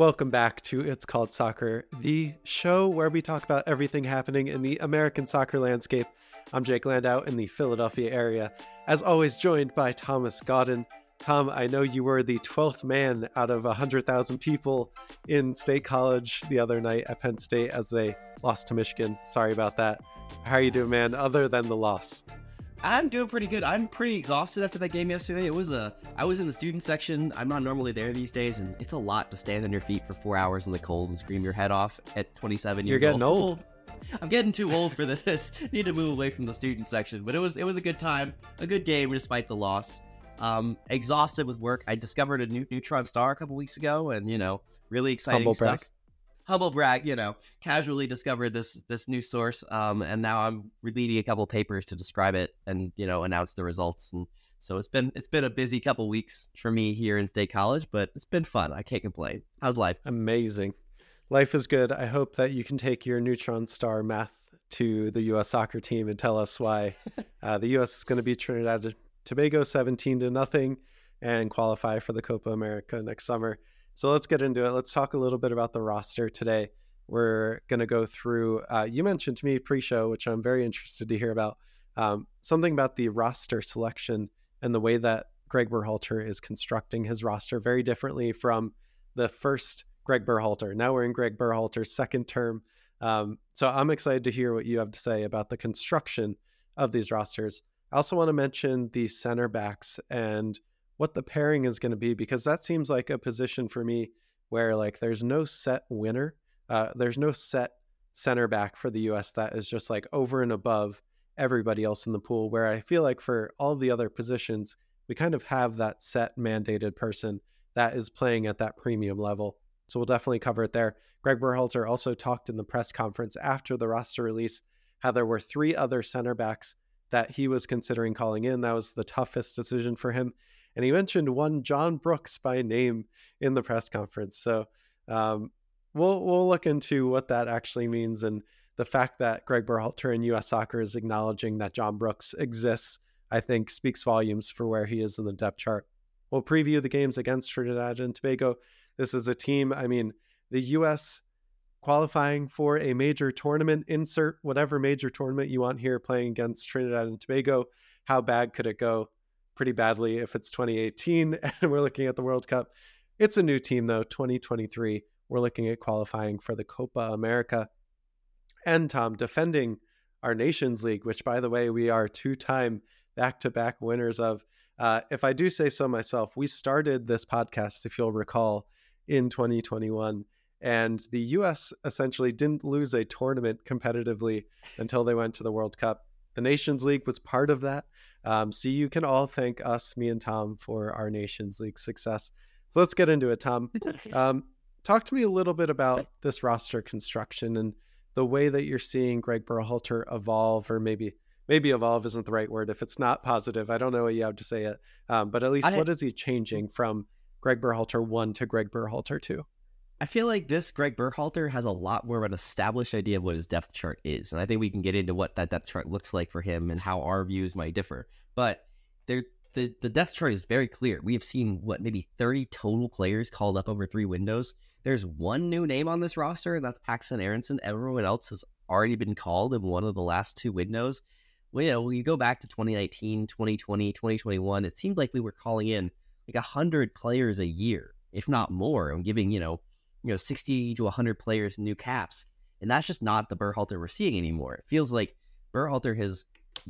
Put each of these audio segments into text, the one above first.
Welcome back to It's Called Soccer, the show where we talk about everything happening in the American soccer landscape. I'm Jake Landau in the Philadelphia area, as always, joined by Thomas Godden. Tom, I know you were the 12th man out of 100,000 people in State College the other night at Penn State as they lost to Michigan. Sorry about that. How are you doing, man, other than the loss? I'm doing pretty good. I'm pretty exhausted after that game yesterday. It was a I was in the student section. I'm not normally there these days, and it's a lot to stand on your feet for four hours in the cold and scream your head off at 27 You're getting old. I'm getting too old for this. Need to move away from the student section. But it was it was a good time, a good game despite the loss. Um, exhausted with work. I discovered a new neutron star a couple weeks ago, and you know, really exciting Humble stuff. Humble brag, you know, casually discovered this this new source, um, and now I'm reading a couple papers to describe it and you know announce the results. And so it's been it's been a busy couple weeks for me here in State College, but it's been fun. I can't complain. How's life? Amazing. Life is good. I hope that you can take your neutron star math to the U.S. soccer team and tell us why uh, the U.S. is going to beat Trinidad Tobago 17 to nothing and qualify for the Copa America next summer. So let's get into it. Let's talk a little bit about the roster today. We're going to go through, uh, you mentioned to me pre show, which I'm very interested to hear about, um, something about the roster selection and the way that Gregg Berhalter is constructing his roster very differently from the first Gregg Berhalter. Now we're in Gregg Berhalter's second term. Um, so I'm excited to hear what you have to say about the construction of these rosters. I also want to mention the center backs and what the pairing is going to be because that seems like a position for me where like there's no set winner. Uh, there's no set center back for the US that is just like over and above everybody else in the pool. Where I feel like for all the other positions, we kind of have that set mandated person that is playing at that premium level. So we'll definitely cover it there. Gregg Berhalter also talked in the press conference after the roster release how there were three other center backs that he was considering calling in. That was the toughest decision for him. And he mentioned one John Brooks by name in the press conference. So um, we'll we'll look into what that actually means and the fact that Gregg Berhalter in U.S. Soccer is acknowledging that John Brooks exists. I think speaks volumes for where he is in the depth chart. We'll preview the games against Trinidad and Tobago. This is a team. I mean, the U.S. qualifying for a major tournament. Insert whatever major tournament you want here, playing against Trinidad and Tobago. How bad could it go? Pretty badly if it's 2018 and we're looking at the World Cup. It's a new team though, 2023. We're looking at qualifying for the Copa America. And Tom, defending our Nations League, which by the way, we are two time back to back winners of. Uh, if I do say so myself, we started this podcast, if you'll recall, in 2021. And the US essentially didn't lose a tournament competitively until they went to the World Cup. The Nations League was part of that. Um, so you can all thank us, me and Tom, for our Nations League success. So let's get into it, Tom. Um, talk to me a little bit about this roster construction and the way that you're seeing Gregg Berhalter evolve, or maybe maybe evolve isn't the right word. If it's not positive, I don't know what you have to say it. Um, but at least, I- what is he changing from Gregg Berhalter one to Gregg Berhalter two? I feel like this Gregg Berhalter has a lot more of an established idea of what his depth chart is, and I think we can get into what that depth chart looks like for him and how our views might differ. But there, the the depth chart is very clear. We have seen what maybe thirty total players called up over three windows. There's one new name on this roster, and that's Paxten Aaronson. Everyone else has already been called in one of the last two windows. Well, you know, when you go back to 2019, 2020, 2021, it seemed like we were calling in like 100 players a year, if not more, and giving, you know, you know 60 to 100 players new caps and that's just not the Berhalter we're seeing anymore. It feels like Berhalter has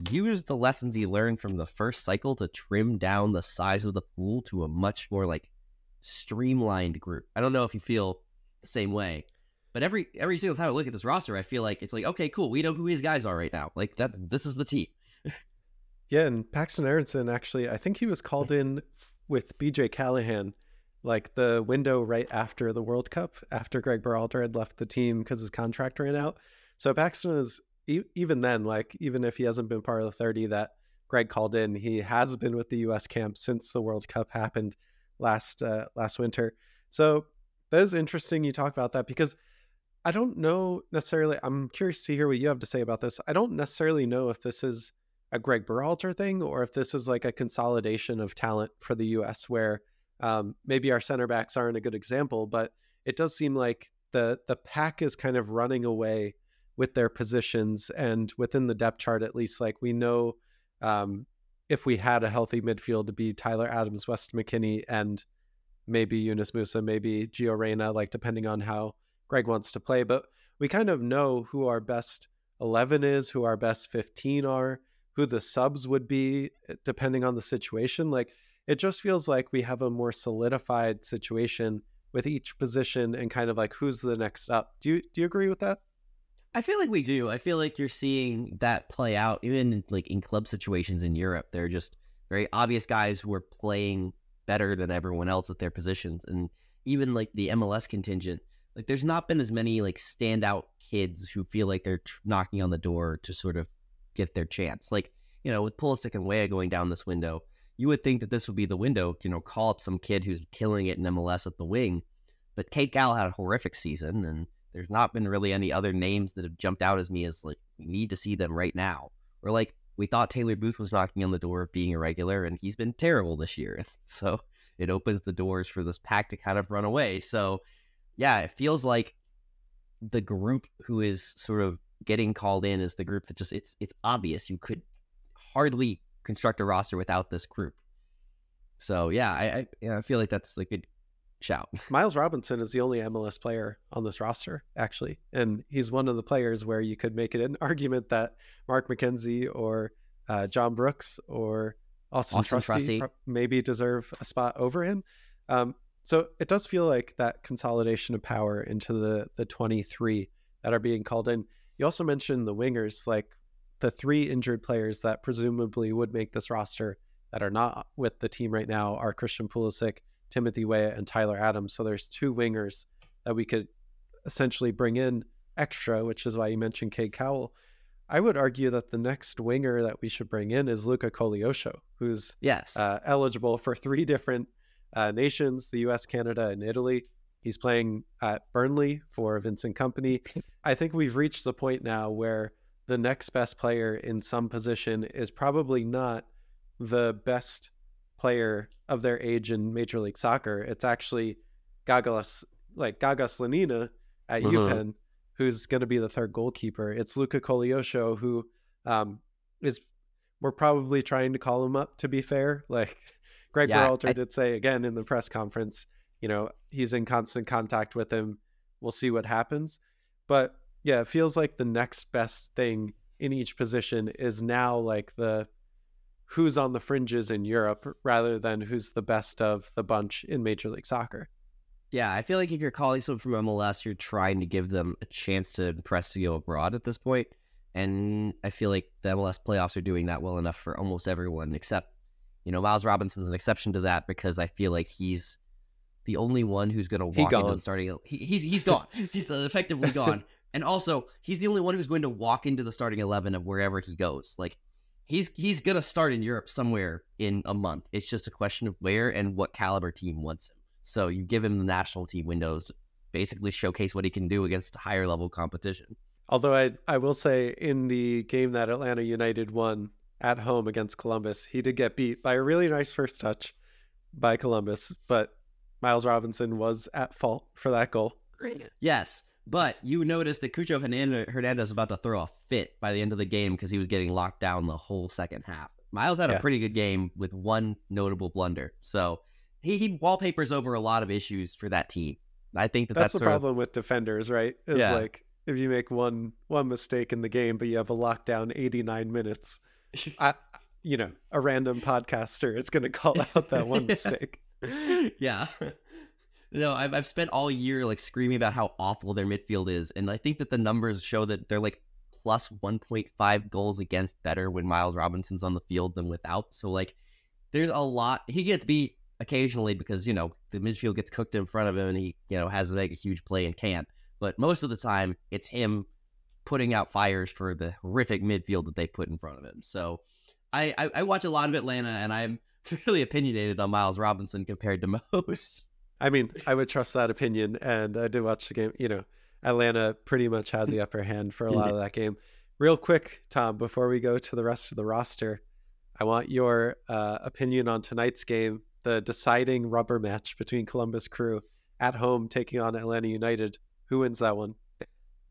used the lessons he learned from the first cycle to trim down the size of the pool to a much more like streamlined group. I don't know if you feel the same way but every every single time i look at this roster i feel like it's like okay cool we know who his guys are right now. Like that this is the team. Yeah, and Paxten Aaronson actually, I think he was called in with BJ Callaghan, like the window right after the World Cup, after Gregg Berhalter had left the team because his contract ran out. So Paxten is e- even then, like even if he hasn't been part of the 30 that Gregg called in, he has been with the U.S. camp since the World Cup happened last uh, last winter. So that is interesting. You talk about that because I don't know necessarily. I'm curious to hear what you have to say about this. I don't necessarily know if this is a Gregg Berhalter thing or if this is like a consolidation of talent for the U.S. where um, maybe our center backs aren't a good example, but it does seem like the the pack is kind of running away with their positions and within the depth chart at least like we know um, if we had a healthy midfield to be Tyler Adams, West McKennie, and maybe Yunus Musah, maybe Gio Reyna, like depending on how Gregg wants to play. But we kind of know who our best 11 is, who our best 15 are, who the subs would be, eh, depending on the situation. Like it just feels like we have a more solidified situation with each position and kind of like who's the next up. Do you do you agree with that? I feel like we do. I feel like you're seeing that play out even like in club situations in Europe. They're just very obvious guys who are playing better than everyone else at their positions, and even like the MLS contingent. Like, there's not been as many like standout kids who feel like they're tr- knocking on the door to sort of get their chance. Like, you know, with Pulisic and Weah going down this window, you would think that this would be the window. You know, call up some kid who's killing it in MLS at the wing. But Cade Cowell had a horrific season, and there's not been really any other names that have jumped out as me as like we need to see them right now. Or like we thought Taylor Booth was knocking on the door of being a regular, and he's been terrible this year. So it opens the doors for this pack to kind of run away. So yeah, it feels like the group who is sort of getting called in is the group that just it's it's obvious you could hardly construct a roster without this group. So yeah, I I, yeah, I feel like that's a good shout. Miles Robinson is the only MLS player on this roster, actually. And he's one of the players where you could make it an argument that Mark McKenzie or uh, John Brooks or Austin, Austin Trusty, maybe deserve a spot over him. Um, so it does feel like that consolidation of power into the the 23 that are being called in. You also mentioned the wingers, like the three injured players that presumably would make this roster that are not with the team right now are Christian Pulisic, Timothy Weah and Tyler Adams. So there's two wingers that we could essentially bring in extra, which is why you mentioned Cade Cowell. I would argue that the next winger that we should bring in is Luca Koleosho, who's yes uh, eligible for three different uh, nations: the U.S., Canada, and Italy. He's playing at Burnley for Vincent Kompany. I think we've reached the point now where the next best player in some position is probably not the best player of their age in Major League Soccer. It's actually Gagalas, like Gaga Slonina at mm-hmm. Eupen, who's going to be the third goalkeeper. It's Luca Koleosho, who um, is we're probably trying to call him up. To be fair, like Gregg yeah, Berhalter I... did say again in the press conference, you know he's in constant contact with him. We'll see what happens, but yeah, it feels like the next best thing in each position is now like the who's on the fringes in Europe rather than who's the best of the bunch in Major League Soccer. Yeah, I feel like if you're calling someone from MLS, you're trying to give them a chance to impress to go abroad at this point. And I feel like the MLS playoffs are doing that well enough for almost everyone, except, you know, Miles Robinson's an exception to that because I feel like he's the only one who's going to walk into starting. He, he's he's gone. he's effectively gone. And also, he's the only one who's going to walk into the starting eleven of wherever he goes. Like he's he's gonna start in Europe somewhere in a month. It's just a question of where and what caliber team wants him. So you give him the national team windows, basically showcase what he can do against higher level competition. Although I I will say in the game that Atlanta United won at home against Columbus, he did get beat by a really nice first touch by Columbus, but Miles Robinson was at fault for that goal. Yes. But you notice that Cucho Hernandez was about to throw a fit by the end of the game because he was getting locked down the whole second half. Miles had yeah. a pretty good game with one notable blunder. So he, he wallpapers over a lot of issues for that team. I think that that's, that's the problem of... with defenders, right? Is yeah. like if you make one one mistake in the game, but you have a lockdown 89 minutes, I, you know, a random podcaster is going to call out that one mistake. yeah. No, I've I've spent all year like screaming about how awful their midfield is, and I think that the numbers show that they're like plus 1.5 goals against better when Miles Robinson's on the field than without. So like, there's a lot. He gets beat occasionally because you know the midfield gets cooked in front of him, and he you know has to make a huge play and can't. But most of the time, it's him putting out fires for the horrific midfield that they put in front of him. So I, I, I watch a lot of Atlanta, and I'm really opinionated on Miles Robinson compared to most. I mean, I would trust that opinion, and I did watch the game. You know, Atlanta pretty much had the upper hand for a lot of that game. Real quick, Tom, before we go to the rest of the roster, I want your uh, opinion on tonight's game, the deciding rubber match between Columbus Crew at home taking on Atlanta United. Who wins that one?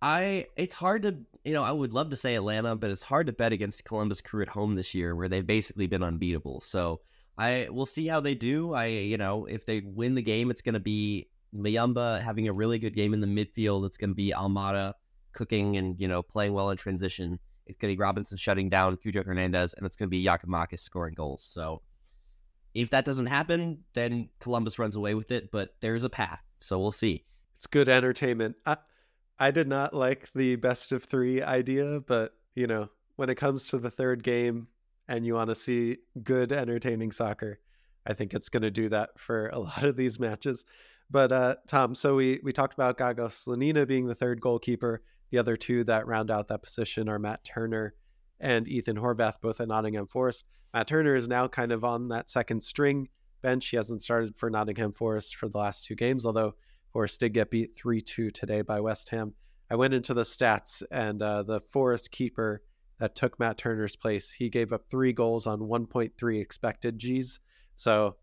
I it's hard to you know I would love to say Atlanta, but it's hard to bet against Columbus Crew at home this year, where they've basically been unbeatable. So I we'll see how they do. I you know if they win the game, it's going to be Muyumba having a really good game in the midfield. It's going to be Almada cooking and you know playing well in transition. It's going to be Robinson shutting down Cucho Hernandez, and it's going to be Giakoumakis scoring goals. So if that doesn't happen, then Columbus runs away with it. But there's a path, so we'll see. It's good entertainment. I, I did not like the best of three idea, but you know when it comes to the third game and you want to see good entertaining soccer, I think it's going to do that for a lot of these matches. But uh, Tom, so we we talked about Gaga Slonina being the third goalkeeper. The other two that round out that position are Matt Turner and Ethan Horvath, both at Nottingham Forest. Matt Turner is now kind of on that second string bench. He hasn't started for Nottingham Forest for the last two games, although Forest did get beat 3 2 today by West Ham. I went into the stats, and uh, the Forest keeper that took Matt Turner's place, he gave up three goals on 1.3 expected G's. So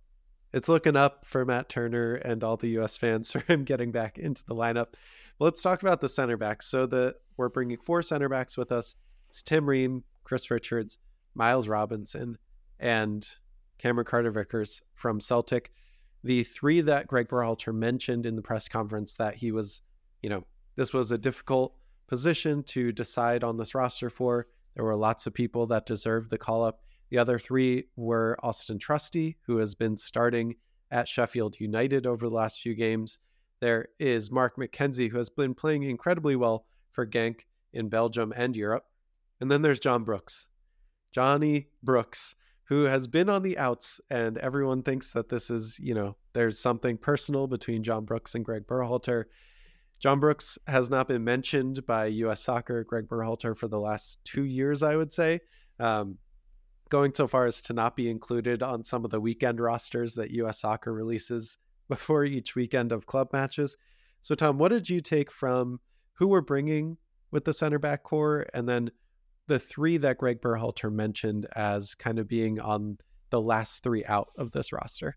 it's looking up for Matt Turner and all the U.S. fans for him getting back into the lineup. let's talk about the center backs. So the we're bringing four center backs with us. It's Tim Ream, Chris Richards, Miles Robinson, and Cameron Carter Vickers from Celtic. The three that Gregg Berhalter mentioned in the press conference that he was, you know, this was a difficult position to decide on this roster for. There were lots of people that deserved the call up. The other three were Austin Trusty, who has been starting at Sheffield United over the last few games. There is Mark McKenzie, who has been playing incredibly well for Genk in Belgium and Europe. And then there's John Brooks. Johnny Brooks, who has been on the outs, and everyone thinks that this is, you know, there's something personal between John Brooks and Gregg Berhalter. John Brooks has not been mentioned by U.S. Soccer, Gregg Berhalter, for the last two years, I would say. Um, going so far as to not be included on some of the weekend rosters that US Soccer releases before each weekend of club matches. So, Tom, what did you take from who we're bringing with the center back core and then the three that Gregg Berhalter mentioned as kind of being on the last three out of this roster?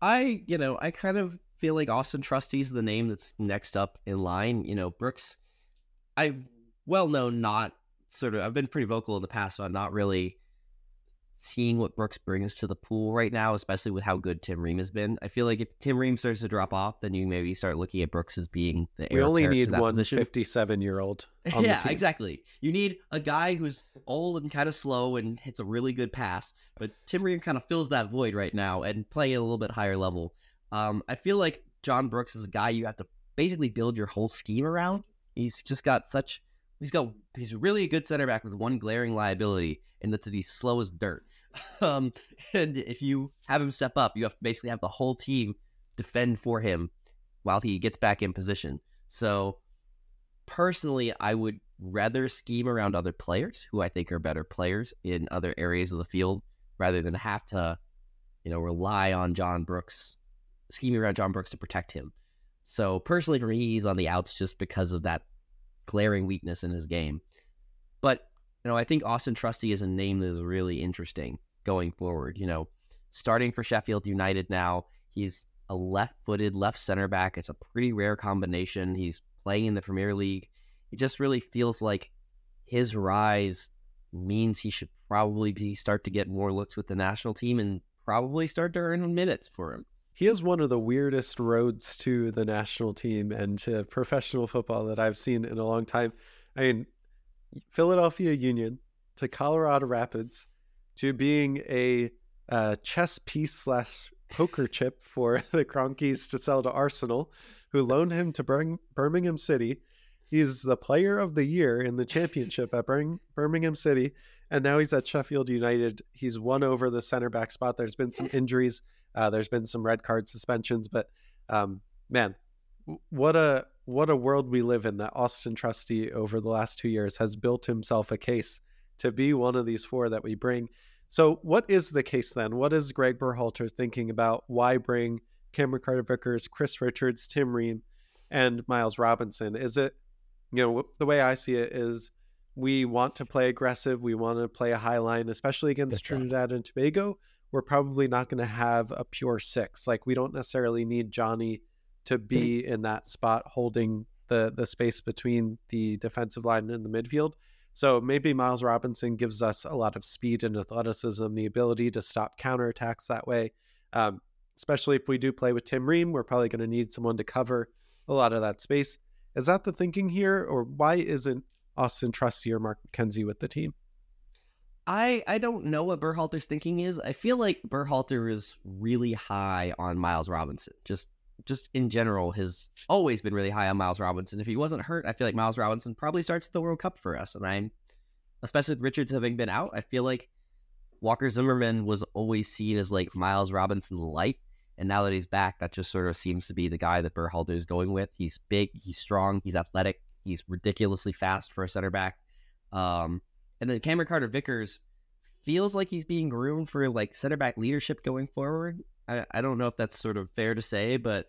I, you know, I kind of feel like Austin Trusty's the name that's next up in line. You know, Brooks, I've well known not sort of, I've been pretty vocal in the past about not really seeing what Brooks brings to the pool right now, especially with how good Tim Ream has been. I feel like if Tim Ream starts to drop off, then you maybe start looking at Brooks as being the We only need one 57 year old. yeah, exactly. You need a guy who's old and kind of slow and hits a really good pass, but Tim Ream kind of fills that void right now and playing at a little bit higher level. Um, I feel like John Brooks is a guy you have to basically build your whole scheme around. He's just got such he's got he's really a good center back with one glaring liability, and that's that he's slow as dirt. Um, and if you have him step up, you have to basically have the whole team defend for him while he gets back in position. So personally, I would rather scheme around other players who I think are better players in other areas of the field rather than have to, you know, rely on John Brooks, scheming around John Brooks to protect him. So personally, for me, he's on the outs just because of that glaring weakness in his game. But you know, I think Austin Trusty is a name that is really interesting going forward. You know, starting for Sheffield United now, he's a left-footed left center back. It's a pretty rare combination. He's playing in the Premier League. It just really feels like his rise means he should probably be start to get more looks with the national team and probably start to earn minutes for him. He has one of the weirdest roads to the national team and to professional football that I've seen in a long time. I mean, Philadelphia Union to Colorado Rapids to being a uh, chess piece slash poker chip for the Kroenkes to sell to Arsenal, who loaned him to Bir- Birmingham City. He's the player of the year in the championship at Bir- Birmingham City, and now he's at Sheffield United. He's won over the center back spot. There's been some injuries. Uh, there's been some red card suspensions, but um, man, what a what a world we live in that Austin Trusty over the last two years has built himself a case to be one of these four that we bring. So, what is the case then? What is Gregg Berhalter thinking about why bring Cameron Carter Vickers, Chris Richards, Tim Ream, and Miles Robinson? Is it, you know, the way I see it is we want to play aggressive, we want to play a high line, especially against Trinidad and Tobago we're probably not going to have a pure six. Like we don't necessarily need Johnny to be in that spot holding the the space between the defensive line and the midfield. So maybe Miles Robinson gives us a lot of speed and athleticism, the ability to stop counterattacks that way. Um, especially if we do play with Tim Ream, we're probably going to need someone to cover a lot of that space. Is that the thinking here, or why isn't Austin Trusty or Mark McKenzie with the team? I I don't know what Berhalter's thinking is. I feel like Berhalter is really high on Miles Robinson. Just just in general, has always been really high on Miles Robinson. If he wasn't hurt, I feel like Miles Robinson probably starts the World Cup for us. And I'm, especially with Richards having been out, I feel like Walker Zimmerman was always seen as like Miles Robinson light. And now that he's back, that just sort of seems to be the guy that Berhalter is going with. He's big, he's strong, he's athletic, he's ridiculously fast for a center back. Um, and then Cameron Carter Vickers feels like he's being groomed for like center back leadership going forward. I, I don't know if that's sort of fair to say, but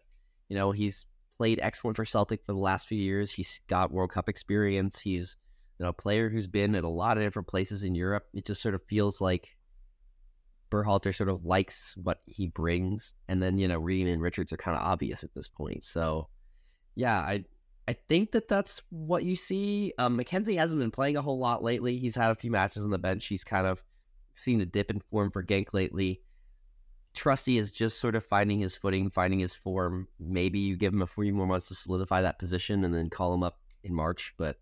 you know, he's played excellent for Celtic for the last few years. He's got World Cup experience. He's you know a player who's been at a lot of different places in Europe. It just sort of feels like Berhalter sort of likes what he brings, and then you know Ream and Richards are kind of obvious at this point. So yeah, I I think that that's what you see. Um, McKenzie hasn't been playing a whole lot lately. He's had a few matches on the bench. He's kind of seen a dip in form for Genk lately. Trusty is just sort of finding his footing, finding his form. Maybe you give him a few more months to solidify that position and then call him up in March. But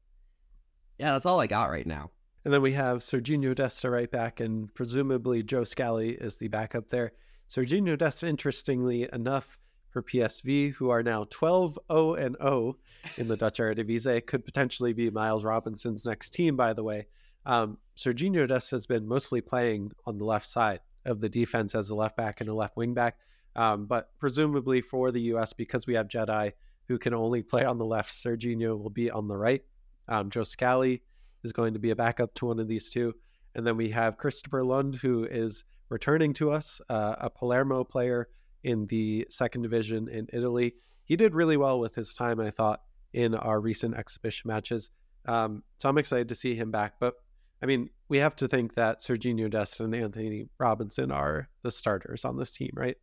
yeah, that's all I got right now. And then we have Serginho Desta right back, and presumably Joe Scally is the backup there. Serginho Desta, interestingly enough, for PSV, who are now 12 0 and 0 in the Dutch Eredivisie, could potentially be Miles Robinson's next team, by the way. Um, Serginho Desta has been mostly playing on the left side of the defense as a left back and a left wing back. Um, but presumably for the U.S., because we have Jedi who can only play on the left, Serginho will be on the right. Um, Joe Scally is going to be a backup to one of these two. And then we have Kristoffer Lund, who is returning to us, uh, a Palermo player in the second division in Italy. He did really well with his time, I thought, in our recent exhibition matches. Um, so I'm excited to see him back. But I mean, we have to think that Serginho Dest and Antonee Robinson are the starters on this team, right?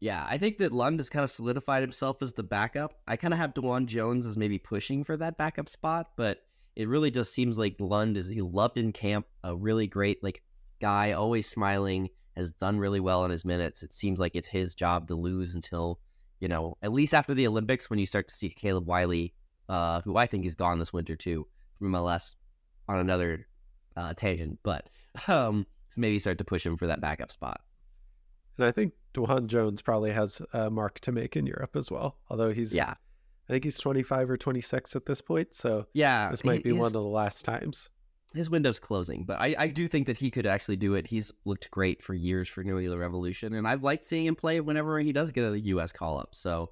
Yeah, I think that Lund has kind of solidified himself as the backup. I kind of have DeJuan Jones as maybe pushing for that backup spot, but it really just seems like Lund is he loved in camp, a really great like guy, always smiling, has done really well in his minutes. It seems like it's his job to lose until you know at least after the Olympics when you start to see Caleb Wiley, uh, who I think is gone this winter too from MLS on another uh, tangent, but um, maybe start to push him for that backup spot. And I think DeJuan Jones probably has a mark to make in Europe as well. Although he's, yeah, I think he's 25 or 26 at this point. So yeah, this might be his, one of the last times. His window's closing, but I, I do think that he could actually do it. He's looked great for years for New England Revolution, and I've liked seeing him play whenever he does get a U.S. call up. So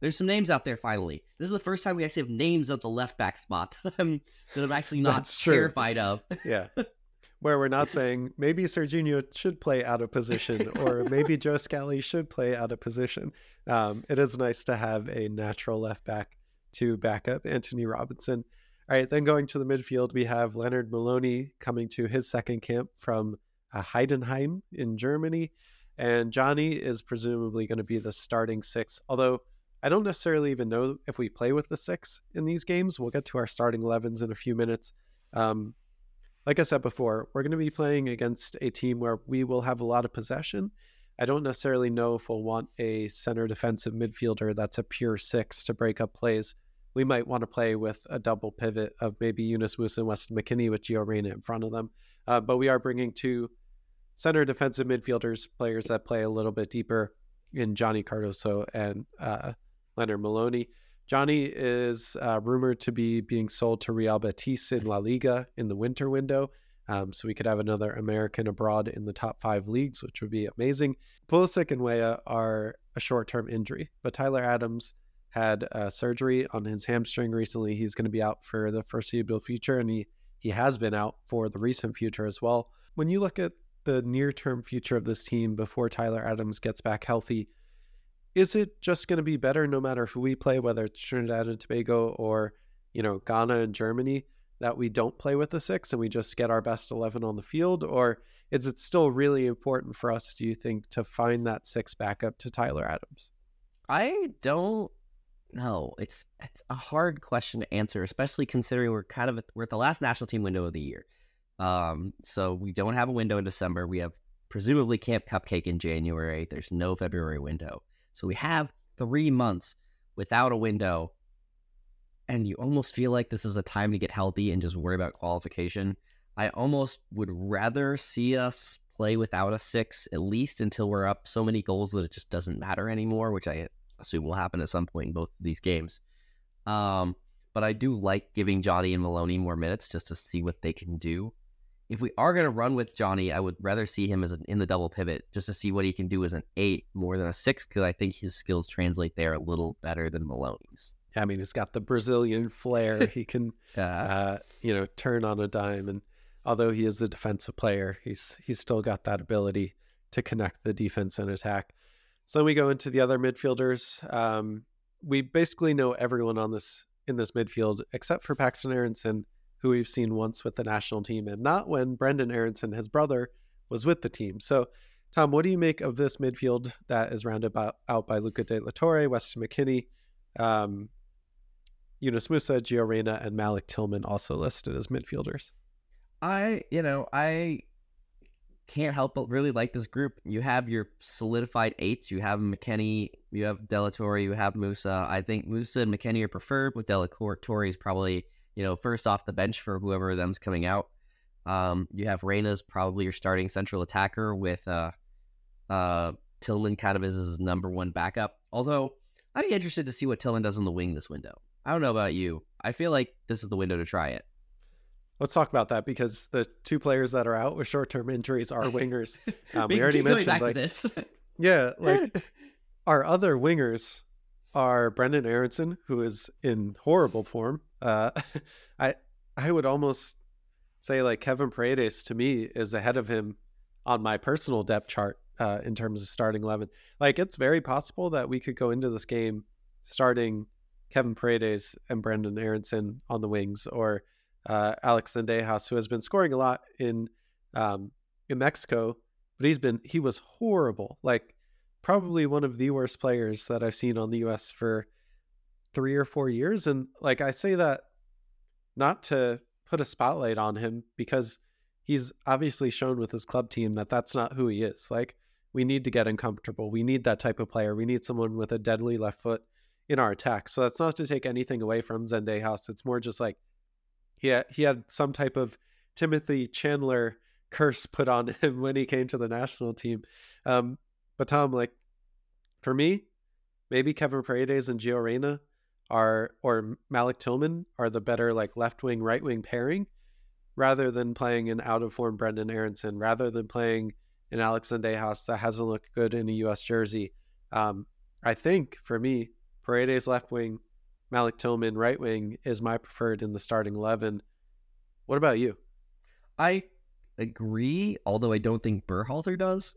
there's some names out there finally. This is the first time we actually have names at the left back spot that I'm, that I'm actually not terrified of. yeah. Where we're not saying maybe Serginho should play out of position or maybe Joe Scally should play out of position. Um, it is nice to have a natural left back to back up Antonee Robinson. All right, then going to the midfield, we have Lennard Maloney coming to his second camp from uh, Heidenheim in Germany. And Johnny is presumably going to be the starting six, although I don't necessarily even know if we play with the six in these games. We'll get to our starting 11s in a few minutes. Um, like I said before, we're going to be playing against a team where we will have a lot of possession. I don't necessarily know if we'll want a center defensive midfielder that's a pure six to break up plays. We might want to play with a double pivot of maybe Yunus Musah and Weston McKennie with Gio Reyna in front of them. Uh, but we are bringing two center defensive midfielders, players that play a little bit deeper in Johnny Cardoso and uh, Lennard Maloney. Johnny is uh, rumored to be being sold to Real Betis in La Liga in the winter window. Um, so we could have another American abroad in the top five leagues, which would be amazing. Pulisic and Weah are a short term injury, but Tyler Adams had uh, surgery on his hamstring recently. He's going to be out for the foreseeable future, and he, he has been out for the recent future as well. When you look at the near term future of this team before Tyler Adams gets back healthy, is it just going to be better no matter who we play, whether it's Trinidad and Tobago or, you know, Ghana and Germany, that we don't play with the six and we just get our best 11 on the field? Or is it still really important for us, do you think, to find that six backup to Tyler Adams? I don't know. It's it's a hard question to answer, especially considering we're kind of at, we're at the last national team window of the year. Um, so we don't have a window in December. We have presumably Camp Cupcake in January. There's no February window, so we have three months without a window. And you almost feel like this is a time to get healthy and just worry about qualification. I almost would rather see us play without a six, at least until we're up so many goals that it just doesn't matter anymore, which I assume will happen at some point in both of these games. Um, but I do like giving Johnny and Maloney more minutes just to see what they can do. If we are going to run with Johnny, I would rather see him as an in the double pivot just to see what he can do as an eight more than a six because I think his skills translate there a little better than Maloney's. I mean, he's got the Brazilian flair. He can, uh, you know, turn on a dime. And although he is a defensive player, he's he's still got that ability to connect the defense and attack. So then we go into the other midfielders. Um, we basically know everyone on this in this midfield except for Paxten Aaronson, who we've seen once with the national team, and not when Brendan Aaronson, his brother, was with the team. So, Tom, what do you make of this midfield that is rounded by, out by Luca De La Torre, Weston McKennie, um, Yunus Musah, Gio Reyna, and Malik Tillman also listed as midfielders? I, you know, I can't help but really like this group. You have your solidified eights. You have McKennie, you have De La Torre, you have Musah. I think Musah and McKennie are preferred, with De La Torre is probably, you know, first off the bench for whoever them's coming out. Um, you have Reyna's probably your starting central attacker with uh, uh, Tillman kind of as his number one backup. Although I'd be interested to see what Tillman does on the wing this window. I don't know about you. I feel like this is the window to try it. Let's talk about that because the two players that are out with short-term injuries are wingers. Um, we already mentioned like this. yeah, like our other wingers are Brendan Aaronson, who is in horrible form. Uh, I I would almost say like Kevin Paredes to me is ahead of him on my personal depth chart uh, in terms of starting eleven. Like it's very possible that we could go into this game starting Kevin Paredes and Brendan Aaronson on the wings, or uh, Alex Zendejas, who has been scoring a lot in um, in Mexico, but he's been he was horrible, like probably one of the worst players that I've seen on the U.S. for three or four years, and like I say that not to put a spotlight on him because he's obviously shown with his club team that that's not who he is. Like we need to get uncomfortable. We need that type of player. We need someone with a deadly left foot in our attack. So that's not to take anything away from Zendejas. It's more just like he had, he had some type of Timothy Chandler curse put on him when he came to the national team. Um, but Tom, like for me, maybe Kevin Paredes and Gio Reyna are or Malik Tillman are the better like left wing right wing pairing rather than playing an out of form Brendan Aaronson, rather than playing an Alex Zendejas that hasn't looked good in a U.S. jersey. Um, I think for me, Paredes left wing, Malik Tillman, right wing, is my preferred in the starting 11. What about you? I agree, although I don't think Berhalter does.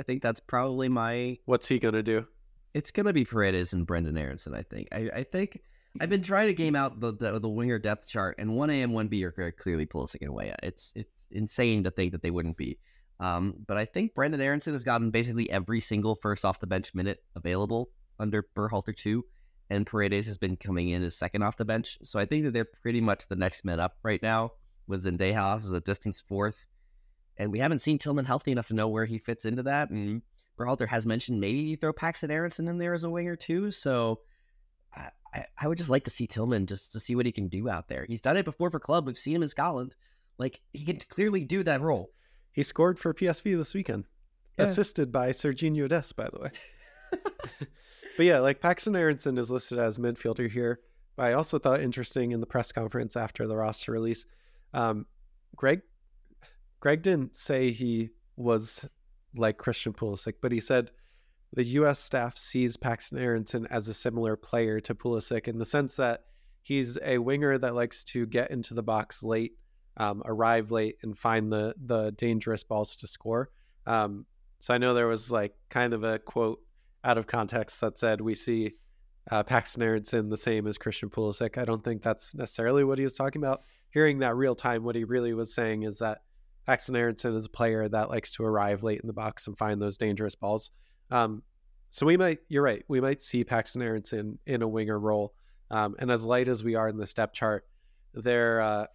I think that's probably my. What's he going to do? It's going to be Paredes and Brendan Aaronson, I think. I, I think. I've been trying to game out the, the, the winger depth chart, and 1A and 1B are clearly pulling Weah. It's it's insane to think that they wouldn't be. Um, but I think Brendan Aaronson has gotten basically every single first off the bench minute available under Berhalter too and Paredes has been coming in as second off the bench. So I think that they're pretty much the next men up right now with Zendejas as a distance fourth. And we haven't seen Tillman healthy enough to know where he fits into that. And Berhalter has mentioned maybe you throw Paxten Aaronson in there as a winger too. So I, I, would just like to see Tillman just to see what he can do out there. He's done it before for club. We've seen him in Scotland. Like he can clearly do that role. He scored for PSV this weekend, yeah. assisted by Serginho Dest, by the way. But yeah, like Paxten Aaronson is listed as midfielder here. But I also thought interesting in the press conference after the roster release, um, Gregg Gregg didn't say he was like Christian Pulisic, but he said the U.S. staff sees Paxten Aaronson as a similar player to Pulisic in the sense that he's a winger that likes to get into the box late, um, arrive late, and find the the dangerous balls to score. Um, so I know there was like kind of a quote out of context that said we see uh, Paxten Aaronson the same as Christian Pulisic. I don't think that's necessarily what he was talking about. Hearing that real time, what he really was saying is that Paxten Aaronson is a player that likes to arrive late in the box and find those dangerous balls. Um, So we might, you're right, we might see Paxten Aaronson in a winger role. Um, and as light as we are in the step chart, there uh,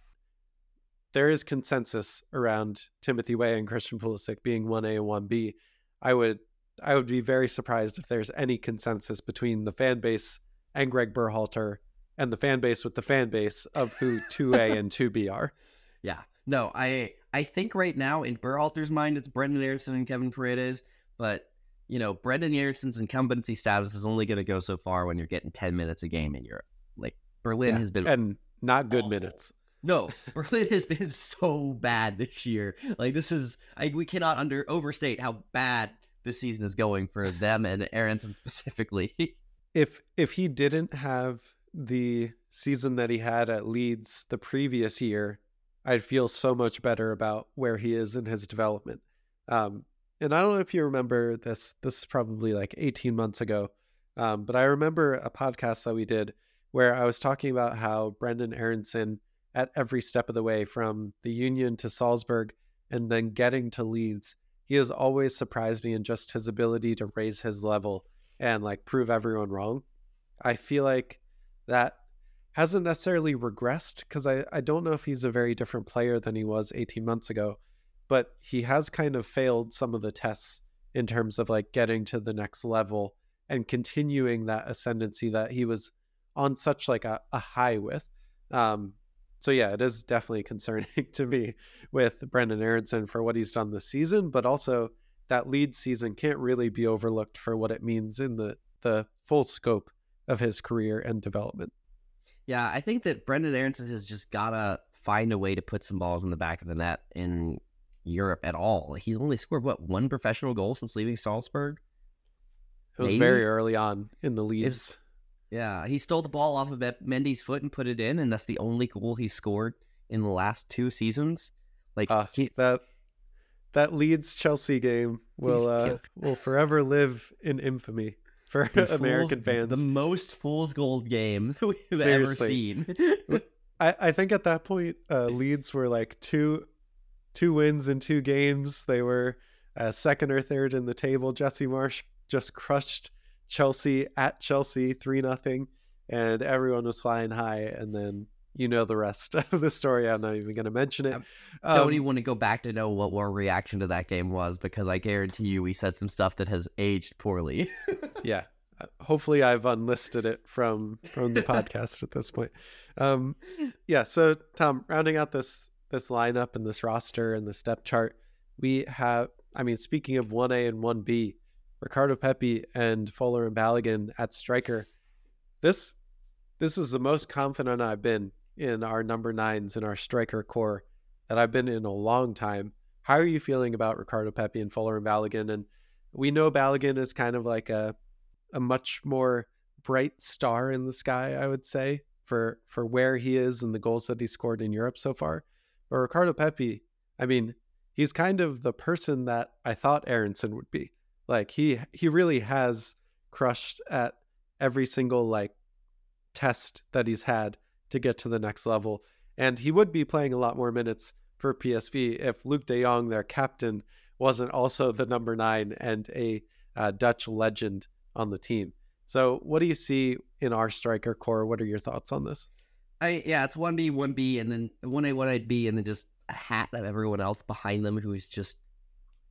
there is consensus around Timothy Weah and Christian Pulisic being one A and one B. I would I would be very surprised if there's any consensus between the fan base and Gregg Berhalter and the fan base with the fan base of who two A and two B are. Yeah, no, I I think right now in Berhalter's mind it's Brendan Aaronson and Kevin Paredes, but you know Brendan Aaronson's incumbency status is only going to go so far when you're getting ten minutes a game in Europe. Like Berlin yeah, has been and not good awful. minutes. No, Berlin has been so bad this year. Like this is, I, we cannot under overstate how bad this season is going for them and Aaronson specifically. if if he didn't have the season that he had at Leeds the previous year, I'd feel so much better about where he is in his development. Um, and I don't know if you remember this. This is probably like 18 months ago, um, but I remember a podcast that we did where I was talking about how Brendan Aaronson at every step of the way from the Union to Salzburg and then getting to Leeds. He has always surprised me in just his ability to raise his level and like prove everyone wrong. I feel like that hasn't necessarily regressed because I, I don't know if he's a very different player than he was 18 months ago, but he has kind of failed some of the tests in terms of like getting to the next level and continuing that ascendancy that he was on such like a, a high with. Um, so yeah, it is definitely concerning to me with Brendan Aaronson for what he's done this season, but also that Leeds season can't really be overlooked for what it means in the the full scope of his career and development. Yeah, I think that Brendan Aaronson has just gotta find a way to put some balls in the back of the net in Europe at all. He's only scored what one professional goal since leaving Salzburg. It was Maybe? very early on in the Leeds. Yeah, he stole the ball off of Mendy's foot and put it in, and that's the only goal he scored in the last two seasons. Like uh, he, that that Leeds Chelsea game will uh, will forever live in infamy for American fans. The most fool's gold game we've Seriously. ever seen. I, I think at that point, uh, Leeds were like two two wins in two games. They were uh, second or third in the table. Jesse Marsch just crushed Chelsea at Chelsea three nothing, and everyone was flying high. And then you know the rest of the story. I'm not even going to mention it. I don't um, even want to go back to know what our reaction to that game was because I guarantee you we said some stuff that has aged poorly. yeah, uh, hopefully I've unlisted it from from the podcast at this point. Um, yeah. So Tom, rounding out this this lineup and this roster and the step chart, we have. I mean, speaking of one A and one B, Ricardo Pepi and Folarin Balogun at striker. This this is the most confident I've been in our number nines in our striker core that I've been in a long time. How are you feeling about Ricardo Pepi and Folarin Balogun? And we know Balogun is kind of like a a much more bright star in the sky, I would say, for for where he is and the goals that he scored in Europe so far. But Ricardo Pepi, I mean, he's kind of the person that I thought Aaronson would be. Like he he really has crushed at every single like test that he's had to get to the next level. And he would be playing a lot more minutes for PSV if Luuk de Jong, their captain, wasn't also the number nine and a uh, Dutch legend on the team. So, what do you see in our striker core? What are your thoughts on this? I yeah, it's one B, one B, and then one A, one A B, and then just a hat of everyone else behind them who is just,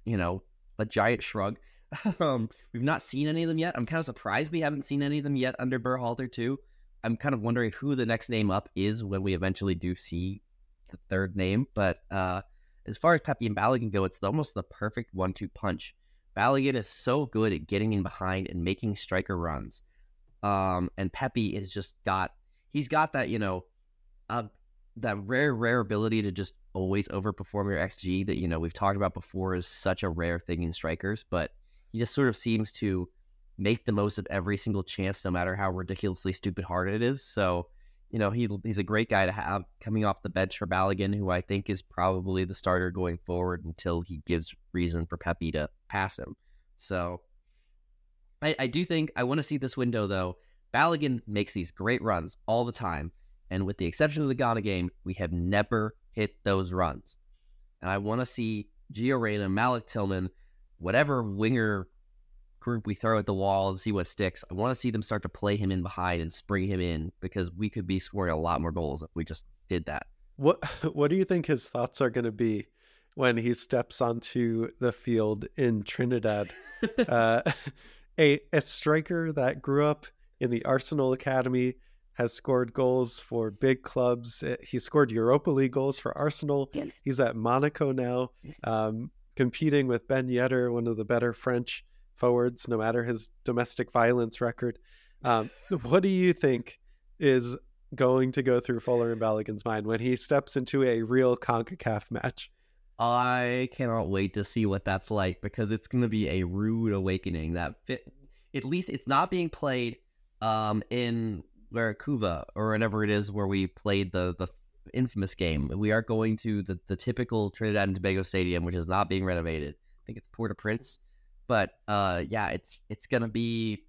you know, a giant shrug. um, we've not seen any of them yet. I'm kind of surprised we haven't seen any of them yet under Berhalter too. I'm kind of wondering who the next name up is when we eventually do see the third name. But uh, as far as Pepi and Balogun go, it's almost the perfect one-two punch. Balogun is so good at getting in behind and making striker runs, um, and Pepi is just got he's got that you know, uh, that rare rare ability to just always overperform your xG that you know we've talked about before is such a rare thing in strikers, but he just sort of seems to make the most of every single chance, no matter how ridiculously stupid hard it is. So, you know, he he's a great guy to have coming off the bench for Balogun, who I think is probably the starter going forward until he gives reason for Pepi to pass him. So, I, I do think I want to see this window though. Balogun makes these great runs all the time, and with the exception of the Ghana game, we have never hit those runs. And I want to see Gio Reyna, Malik Tillman, whatever winger group we throw at the wall and see what sticks. I want to see them start to play him in behind and spring him in because we could be scoring a lot more goals if we just did that. What What do you think his thoughts are going to be when he steps onto the field in Trinidad? uh, a a striker that grew up in the Arsenal academy has scored goals for big clubs. Uh, he scored Europa League goals for Arsenal. He's at Monaco now, um, competing with Ben Yedder, one of the better French forwards, no matter his domestic violence record. Um, what do you think is going to go through Folarin Balogun's mind when he steps into a real CONCACAF match? I cannot wait to see what that's like because it's going to be a rude awakening. That fit, at least it's not being played um, in Vancouver or whatever it is where we played the the infamous game. We are going to the, the typical Trinidad and Tobago Stadium, which is not being renovated. I think it's Port-au-Prince, but uh, yeah, it's it's gonna be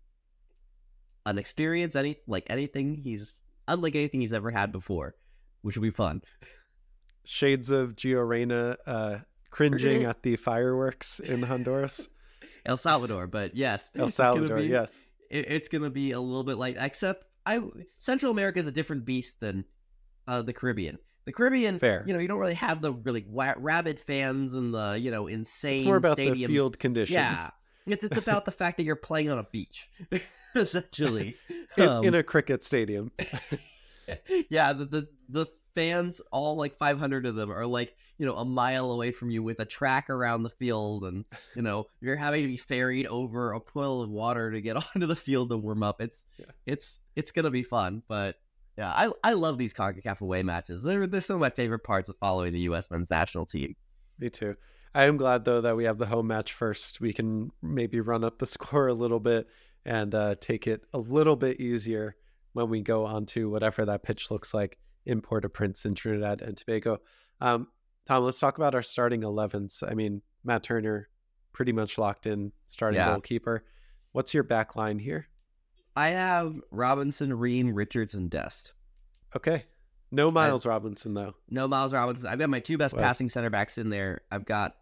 an experience. Any like anything he's unlike anything he's ever had before, which will be fun. Shades of Gio Reyna uh, cringing at the fireworks in Honduras. El Salvador, but yes, El Salvador, be, yes, it, it's gonna be a little bit like except I Central America is a different beast than uh, the Caribbean. The Caribbean, Fair. you know, you don't really have the really rabid fans and the you know insane. It's more about stadium. the field conditions. Yeah, it's it's about the fact that you're playing on a beach, essentially, in, Um, in a cricket stadium. yeah, the, the the fans, all like 500 of them, are like you know a mile away from you with a track around the field, and you know you're having to be ferried over a pool of water to get onto the field to warm up. It's Yeah. it's it's gonna be fun, but yeah, I I love these Concacaf away matches. They're they're some of my favorite parts of following the U.S. men's national team. Me too. I am glad though that we have the home match first. We can maybe run up the score a little bit and uh, take it a little bit easier when we go on to whatever that pitch looks like in Port-au-Prince in Trinidad and Tobago. Um, Tom, let's talk about our starting 11s. I mean, Matt Turner pretty much locked in starting Yeah. goalkeeper. What's your back line here? I have Robinson, Ream, Richards, and Dest. Okay. No Miles Robinson though. No Miles Robinson. I've got my two best Well- passing center backs in there. I've got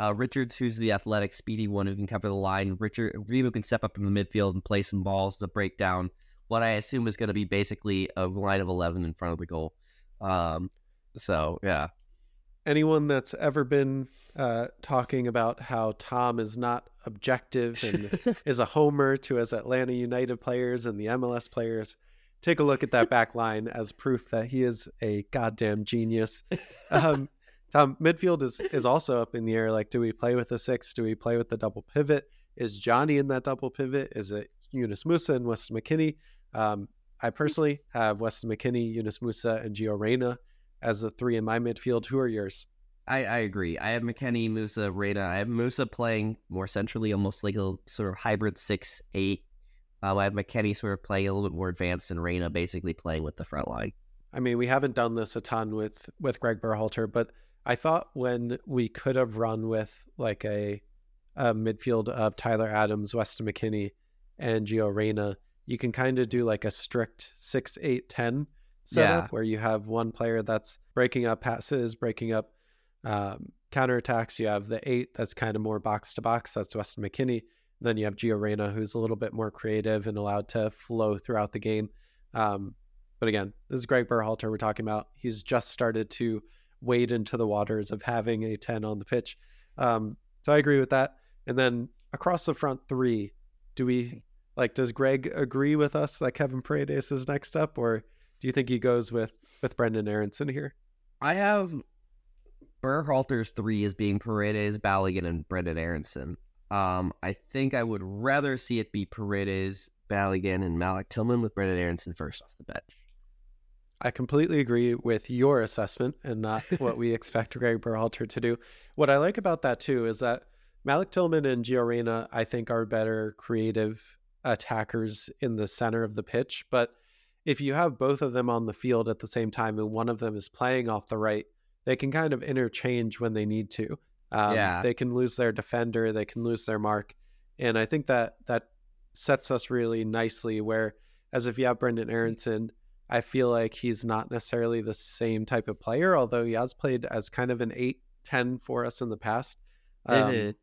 uh, Richards, who's the athletic, speedy one who can cover the line. Richard Ream, who can step up in the midfield and play some balls to break down what I assume is going to be basically a line of eleven in front of the goal. Um, so yeah, anyone that's ever been uh, talking about how Tom is not objective and is a homer to his Atlanta United players and the MLS players, take a look at that back line as proof that he is a goddamn genius. Um, Tom, midfield is is also up in the air. Like, do we play with the six? Do we play with the double pivot? Is Johnny in that double pivot? Is it Yunus Musah and Weston McKennie? Um, I personally have Weston McKennie, Yunus Musah, and Gio Reyna as the three in my midfield. Who are yours? I, I agree. I have McKennie, Musah, Reyna. I have Musah playing more centrally, almost like a sort of hybrid six eight. Um, I have McKennie sort of playing a little bit more advanced, and Reyna basically playing with the front line. I mean, we haven't done this a ton with with Gregg Berhalter, but I thought when we could have run with like a, a midfield of Tyler Adams, Weston McKennie, and Gio Reyna, you can kind of do like a strict six, eight, ten setup Yeah. where you have one player that's breaking up passes, breaking up um, counterattacks. You have the eight that's kind of more box to box. That's Weston McKennie. Then you have Gio Reyna, who's a little bit more creative and allowed to flow throughout the game. Um, but again, this is Gregg Berhalter we're talking about. He's just started to wade into the waters of having a 10 on the pitch. Um, so I agree with that. And then across the front three, do we like does Gregg agree with us that Kevin Paredes is next up, or do you think he goes with with Brenden Aaronson here? I have Berhalter's three as being Paredes, Balogun, and Brenden Aaronson. Um, I think I would rather see it be Paredes, Balogun, and Malik Tillman with Brenden Aaronson first off the bench. I completely agree with your assessment and not what we expect Gregg Berhalter to do. What I like about that too is that Malik Tillman and Gio Reyna, I think, are better creative attackers in the center of the pitch. But if you have both of them on the field at the same time and one of them is playing off the right, they can kind of interchange when they need to. Um, Yeah. They can lose their defender, they can lose their mark. And I think that that sets us really nicely where, as if you have Brenden Aaronson, I feel like he's not necessarily the same type of player, although he has played as kind of an 8 10 for us in the past. Um, Mhm.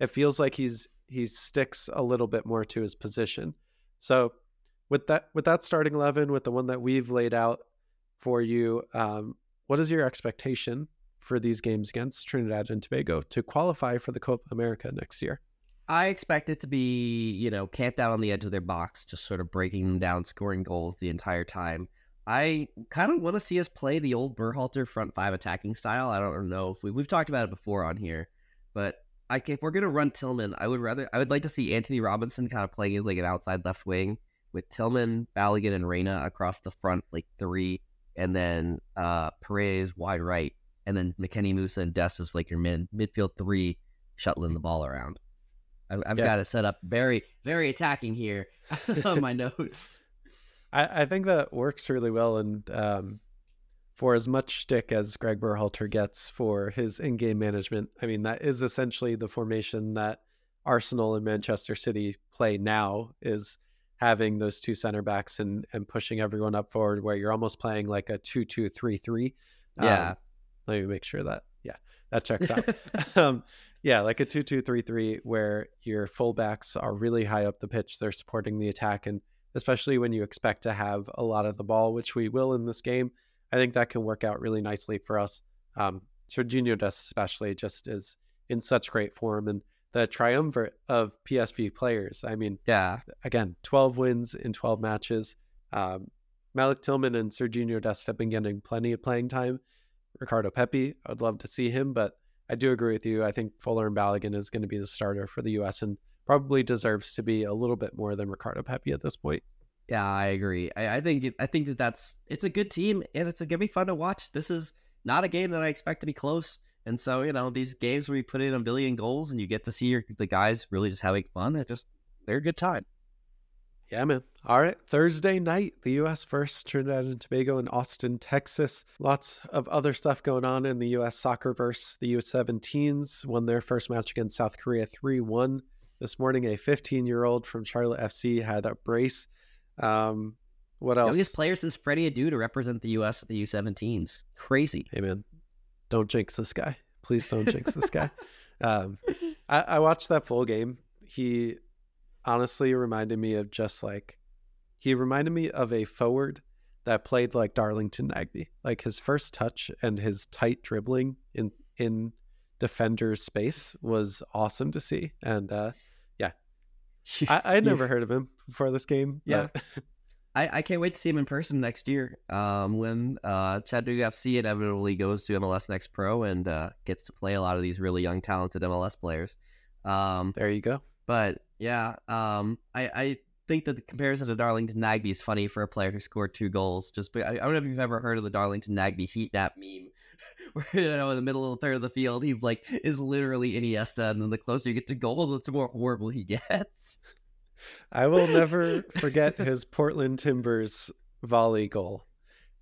it feels like he's he sticks a little bit more to his position. So with that with that starting eleven, with the one that we've laid out for you, um, what is your expectation for these games against Trinidad and Tobago to qualify for the Copa America next year? I expect it to be, you know, camped out on the edge of their box, just sort of breaking them down, scoring goals the entire time. I kind of want to see us play the old Berhalter front five attacking style. I don't know if we, we've talked about it before on here, but I, if we're gonna run Tillman, I would rather I would like to see Antonee Robinson kind of playing as like an outside left wing with Tillman, Balogun, and Reyna across the front like three, and then uh Paredes wide right, and then McKennie Musah and Dest as like your mid midfield three, shuttling the ball around. I, I've Yeah. got it set up very very attacking here on my notes. I, I think that works really well, and um, for as much stick as Gregg Berhalter gets for his in-game management, I mean that is essentially the formation that Arsenal and Manchester City play now. Is having those two center backs and and pushing everyone up forward, where you're almost playing like a two-two-three-three. Yeah. Um, let me make sure that yeah that checks out. um, yeah, like a two-two-three-three, where your fullbacks are really high up the pitch. They're supporting the attack and especially when you expect to have a lot of the ball, which we will in this game. I think that can work out really nicely for us. Um, Serginho Dest especially just is in such great form and the triumvirate of PSV players. I mean, yeah, again, 12 wins in 12 matches. Um, Malik Tillman and Serginho Dest have been getting plenty of playing time. Ricardo Pepi, I'd love to see him, but I do agree with you. I think Folarin Balogun is going to be the starter for the U.S. and probably deserves to be a little bit more than Ricardo Pepi at this point. Yeah, I agree. I, I think it, I think that that's it's a good team and it's gonna be fun to watch. This is not a game that I expect to be close, and so you know these games where you put in a billion goals and you get to see your, the guys really just having fun. They're just they're a good time. Yeah, man. All right. Thursday night, the U.S. versus Trinidad and Tobago in Austin, Texas. Lots of other stuff going on in the U.S. soccer verse. The U17s won their first match against South Korea 3 1. This morning, a 15 year old from Charlotte FC had a brace. Um, what else? Youngest player since Freddie Adu to represent the U.S. at the U17s. Crazy. Hey, man. Don't jinx this guy. Please don't jinx this guy. Um, I, I watched that full game. He honestly reminded me of just like he reminded me of a forward that played like Darlington Nagbe. Like his first touch and his tight dribbling in in defender's space was awesome to see. And uh, I, I had never heard of him before this game. Yeah. I, I can't wait to see him in person next year. Um, when uh, Chattanooga FC inevitably goes to MLS Next Pro and uh, gets to play a lot of these really young, talented MLS players. Um, there you go. but yeah, um, I, I think that the comparison to Darlington Nagbe is funny for a player who scored two goals. Just I, I don't know if you've ever heard of the Darlington Nagbe heat map meme, where you know in the middle of the third of the field he like is literally Iniesta, and then the closer you get to goal, the more horrible he gets. I will never forget his Portland Timbers volley goal.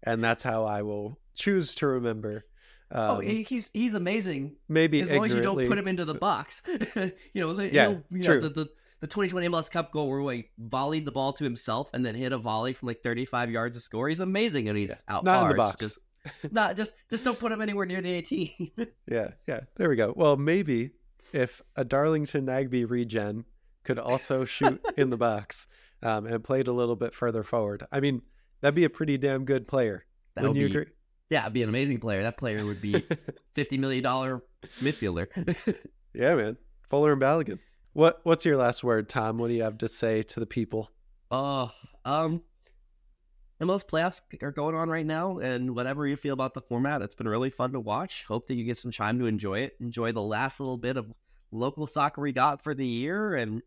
And that's how I will choose to remember. Um, oh, he's he's amazing. maybe as long as you don't put him into the box. you know, the, Yeah, you know, true. the, the the 2020 MLS Cup goal where he volleyed the ball to himself and then hit a volley from like 35 yards to score. He's amazing and he's Yeah, out not in the box. Just, not just just don't put him anywhere near the 18. Yeah, yeah. There we go. Well, maybe if a Darlington Nagbe regen could also shoot in the box um, and played a little bit further forward, I mean, that'd be a pretty damn good player. that Wouldn't you be, agree? yeah, it'd be an amazing player. That player would be 50 million dollar midfielder. yeah, man. Folarin Balogun. What What's your last word, Tom? What do you have to say to the people? Oh, um, MLS playoffs are going on right now, and whatever you feel about the format, it's been really fun to watch. Hope that you get some time to enjoy it. Enjoy the last little bit of local soccer we got for the year, and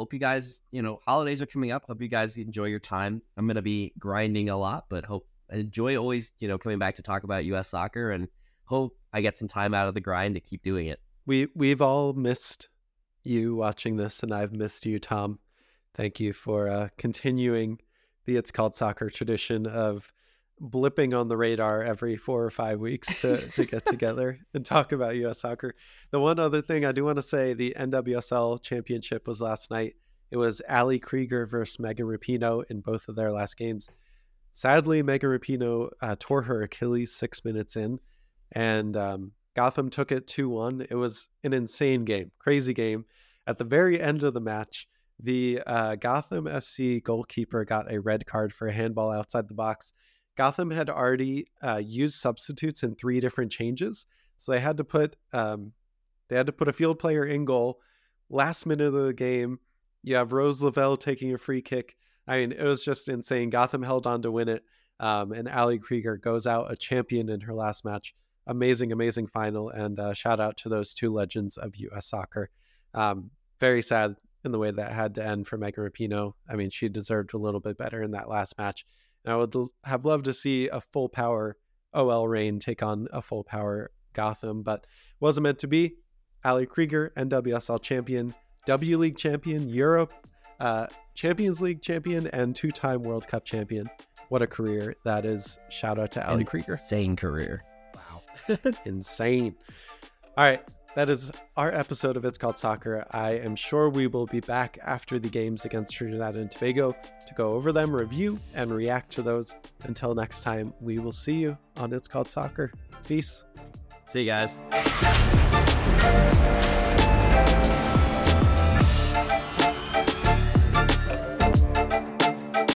hope you guys, you know, holidays are coming up. Hope you guys enjoy your time. I'm gonna be grinding a lot, but hope enjoy always, you know, coming back to talk about U.S. soccer, and hope I get some time out of the grind to keep doing it. We we've all missed you watching this, and I've missed you, Tom. Thank you for uh, continuing the It's Called Soccer tradition of blipping on the radar every four or five weeks to, to get together and talk about U.S. soccer. The one other thing I do want to say the NWSL championship was last night. It was Ali Krieger versus Megan Rapinoe in both of their last games. Sadly, Megan Rapinoe uh, tore her Achilles six minutes in, and um, Gotham took it 2 1. It was an insane game, crazy game. at the very end of the match, the uh, Gotham FC goalkeeper got a red card for a handball outside the box. Gotham had already uh, used substitutes in three different changes, so they had to put um, they had to put a field player in goal. Last minute of the game, you have Rose Lavelle taking a free kick. I mean, it was just insane. Gotham held on to win it, um, and Ali Krieger goes out a champion in her last match. Amazing, amazing final, and uh, shout out to those two legends of U.S. soccer. Um, very sad in the way that had to end for Megan Rapinoe. I mean, she deserved a little bit better in that last match. And I would l- have loved to see a full power OL Reign take on a full power Gotham, but wasn't meant to be. Ali Krieger, NWSL champion, W League champion, Europe uh, Champions League champion, and two time World Cup champion. What a career that is. Shout out to Ali Krieger. Insane career. Wow. Insane. All right. That is our episode of It's Called Soccer. I am sure we will be back after the games against Trinidad and Tobago to go over them, review, and react to those. Until next time, we will see you on It's Called Soccer. Peace. See you guys.